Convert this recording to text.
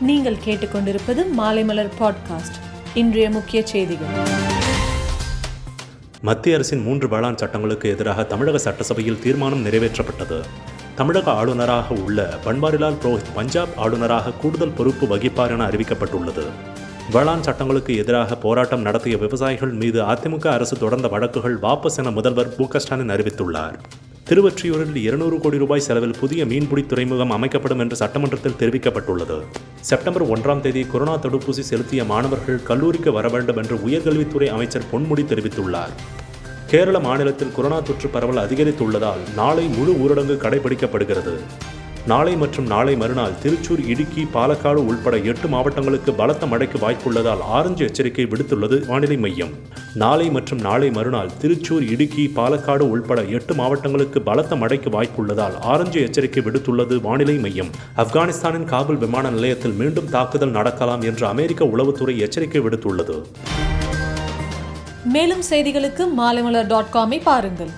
நீங்கள் கேட்டுக்கொண்டிருப்பது மாலைமலர் பாட்காஸ்ட். இன்றைய முக்கிய செய்திகள். மத்திய அரசின் மூன்று வேளாண் சட்டங்களுக்கு எதிராக தமிழக சட்டசபையில் தீர்மானம் நிறைவேற்றப்பட்டது. தமிழக ஆளுநராக உள்ள பன்வாரிலால் புரோஹித் பஞ்சாப் ஆளுநராக கூடுதல் பொறுப்பு வகிப்பார் என அறிவிக்கப்பட்டுள்ளது. வேளாண் சட்டங்களுக்கு எதிராக போராட்டம் நடத்திய விவசாயிகள் மீது அதிமுக அரசு தொடர்ந்த வழக்குகள் வாபஸ் என முதல்வர் மு க ஸ்டாலின் அறிவித்துள்ளார். திருவொற்றியூரில் இருநூறு கோடி ரூபாய் செலவில் புதிய மீன்பிடி துறைமுகம் அமைக்கப்படும் என்று சட்டமன்றத்தில் தெரிவிக்கப்பட்டுள்ளது. செப்டம்பர் ஒன்றாம் தேதி கொரோனா தடுப்பூசி செலுத்திய மாணவர்கள் கல்லூரிக்கு வர வேண்டும் என்று உயர்கல்வித்துறை அமைச்சர் பொன்முடி தெரிவித்துள்ளார். கேரள மாநிலத்தில் கொரோனா தொற்று பரவல் அதிகரித்துள்ளதால் நாளை முழு ஊரடங்கு கடைபிடிக்கப்படுகிறது. நாளை மற்றும் நாளை மறுநாள் திருச்சூர் இடுக்கி பாலக்காடு உள்பட எட்டு மாவட்டங்களுக்கு பலத்த மழைக்கு வாய்ப்புள்ளதால் ஆரஞ்சு எச்சரிக்கை விடுத்துள்ளது வானிலை மையம். நாளை மற்றும் நாளை மறுநாள் திருச்சூர் இடுக்கி பாலக்காடு உள்பட எட்டு மாவட்டங்களுக்கு பலத்த மழைக்கு வாய்ப்புள்ளதால் ஆரஞ்சு எச்சரிக்கை விடுத்துள்ளது வானிலை மையம். ஆப்கானிஸ்தானின் காபுல் விமான நிலையத்தில் மீண்டும் தாக்குதல் நடக்கலாம் என்று அமெரிக்க உளவுத்துறை எச்சரிக்கை விடுத்துள்ளது. மேலும் செய்திகளுக்கு மாலைமலர் டாட் காமை பாருங்கள்.